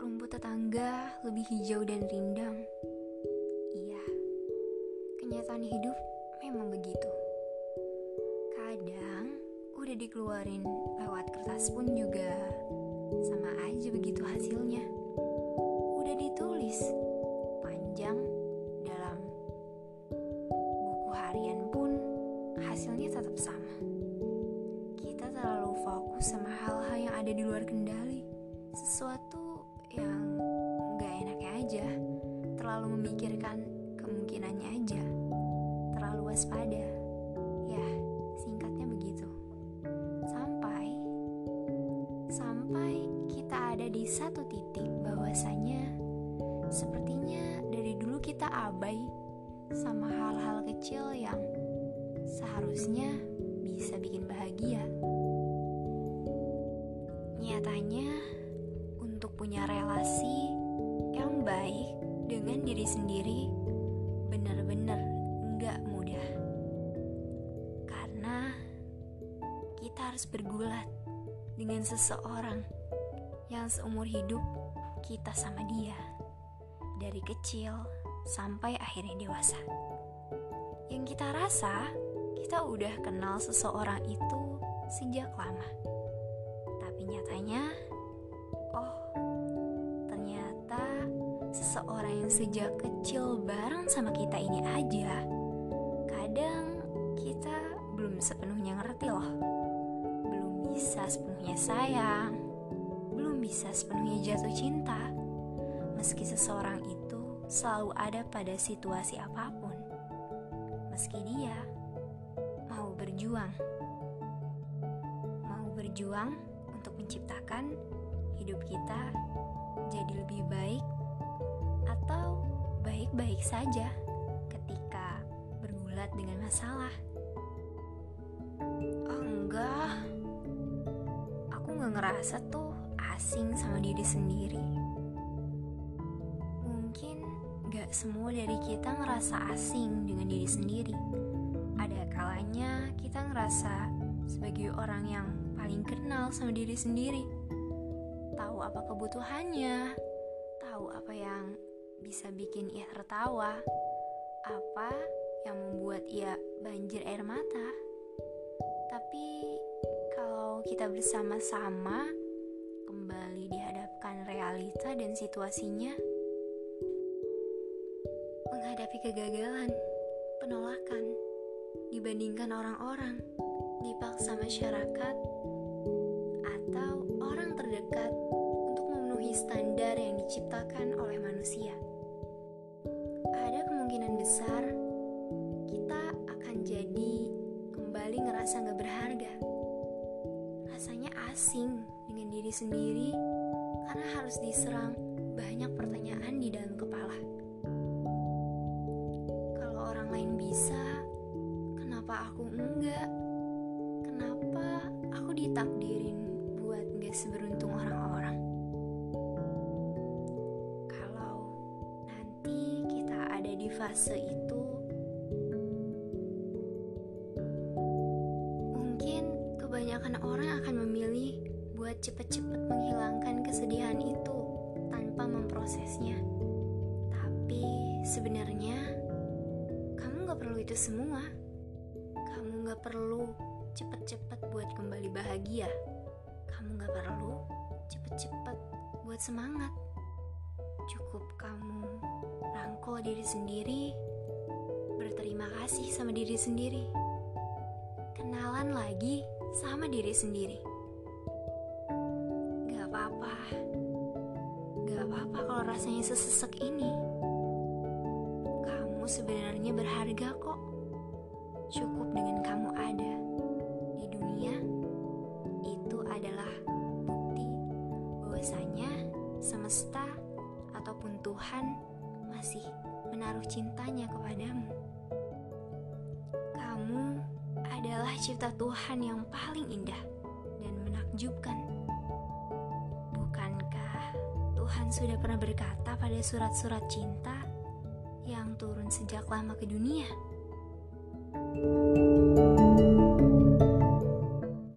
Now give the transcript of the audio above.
Rumput tetangga lebih hijau dan rindang. Iya, kenyataan hidup memang begitu. Kadang udah dikeluarin lewat kertas pun juga sama aja begitu hasilnya. Udah ditulis panjang dalam buku harian pun hasilnya tetap sama. Kita terlalu fokus sama hal-hal yang ada di luar kendali. Sesuatu Terlalu memikirkan kemungkinannya aja. Terlalu waspada. Ya, singkatnya begitu. Sampai sampai kita ada di satu titik bahwasanya sepertinya dari dulu kita abai sama hal-hal kecil yang seharusnya bisa bikin bahagia. Nyatanya, untuk punya relasi yang baik dengan diri sendiri benar-benar nggak mudah. Karena kita harus bergulat dengan seseorang yang seumur hidup kita sama dia. Dari kecil sampai akhirnya dewasa. Yang kita rasa, kita udah kenal seseorang itu sejak lama. Tapi nyatanya, oh, seseorang yang sejak kecil bareng sama kita ini aja, kadang kita belum sepenuhnya ngerti loh. Belum bisa sepenuhnya sayang, belum bisa sepenuhnya jatuh cinta. Meski seseorang itu selalu ada pada situasi apa pun. Meski dia mau berjuang. Mau berjuang untuk menciptakan hidup kita jadi lebih baik atau baik-baik saja ketika bergulat dengan masalah. Oh enggak, aku nggak ngerasa tuh asing sama diri sendiri. Mungkin gak semua dari kita ngerasa asing dengan diri sendiri. Ada kalanya kita ngerasa sebagai orang yang paling kenal sama diri sendiri. Tahu apa kebutuhannya, tahu apa yang bisa bikin ia tertawa, apa yang membuat ia banjir air mata. Tapi kalau kita bersama-sama kembali dihadapkan realita dan situasinya, menghadapi kegagalan, penolakan, dibandingkan orang-orang, dipaksa masyarakat, atau orang terdekat untuk memenuhi standar yang diciptakan oleh manusia. Ada kemungkinan besar kita akan jadi kembali ngerasa gak berharga. Rasanya asing dengan diri sendiri karena harus diserang banyak pertanyaan di dalam kepala. Kalau orang lain bisa, kenapa aku enggak? Kenapa aku ditakdirin buat gak seberuntung orang-orang? Fase itu, mungkin kebanyakan orang akan memilih buat cepet-cepet menghilangkan kesedihan itu tanpa memprosesnya. Tapi sebenarnya kamu gak perlu itu semua. Kamu gak perlu cepet-cepet buat kembali bahagia. Kamu gak perlu cepet-cepet buat semangat. Cukup kamu rangkul diri sendiri, berterima kasih sama diri sendiri, kenalan lagi sama diri sendiri. Gak apa-apa, gak apa-apa kalau rasanya sesesek ini. Kamu sebenarnya berharga kok. Cukup dengan kamu ada di dunia, itu adalah bukti bahwasanya semesta ataupun Tuhan masih menaruh cintanya kepadamu. Kamu adalah cipta Tuhan yang paling indah dan menakjubkan. Bukankah Tuhan sudah pernah berkata pada surat-surat cinta yang turun sejak lama ke dunia?